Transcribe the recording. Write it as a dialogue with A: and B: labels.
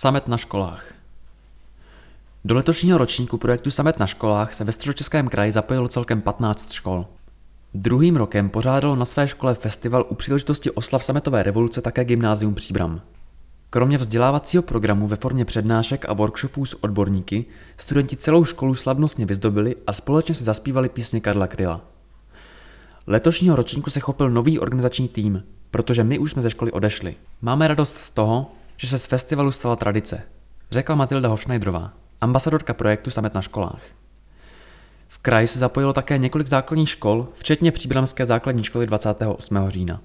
A: Samet na školách. Do letošního ročníku projektu Samet na školách se ve středočeském kraji zapojilo celkem 15 škol. Druhým rokem pořádalo na své škole festival u příležitosti oslav sametové revoluce také gymnázium Příbram. Kromě vzdělávacího programu ve formě přednášek a workshopů s odborníky, studenti celou školu slavnostně vyzdobili a společně si zaspívali písně Karla Kryla. Letošního ročníku se chopil nový organizační tým, protože my už jsme ze školy odešli. Máme radost z toho, že se z festivalu stala tradice, řekla Matilda Hofschneiderová, ambasadorka projektu Samet na školách. V kraji se zapojilo také několik základních škol, včetně příbramské základní školy 28. října.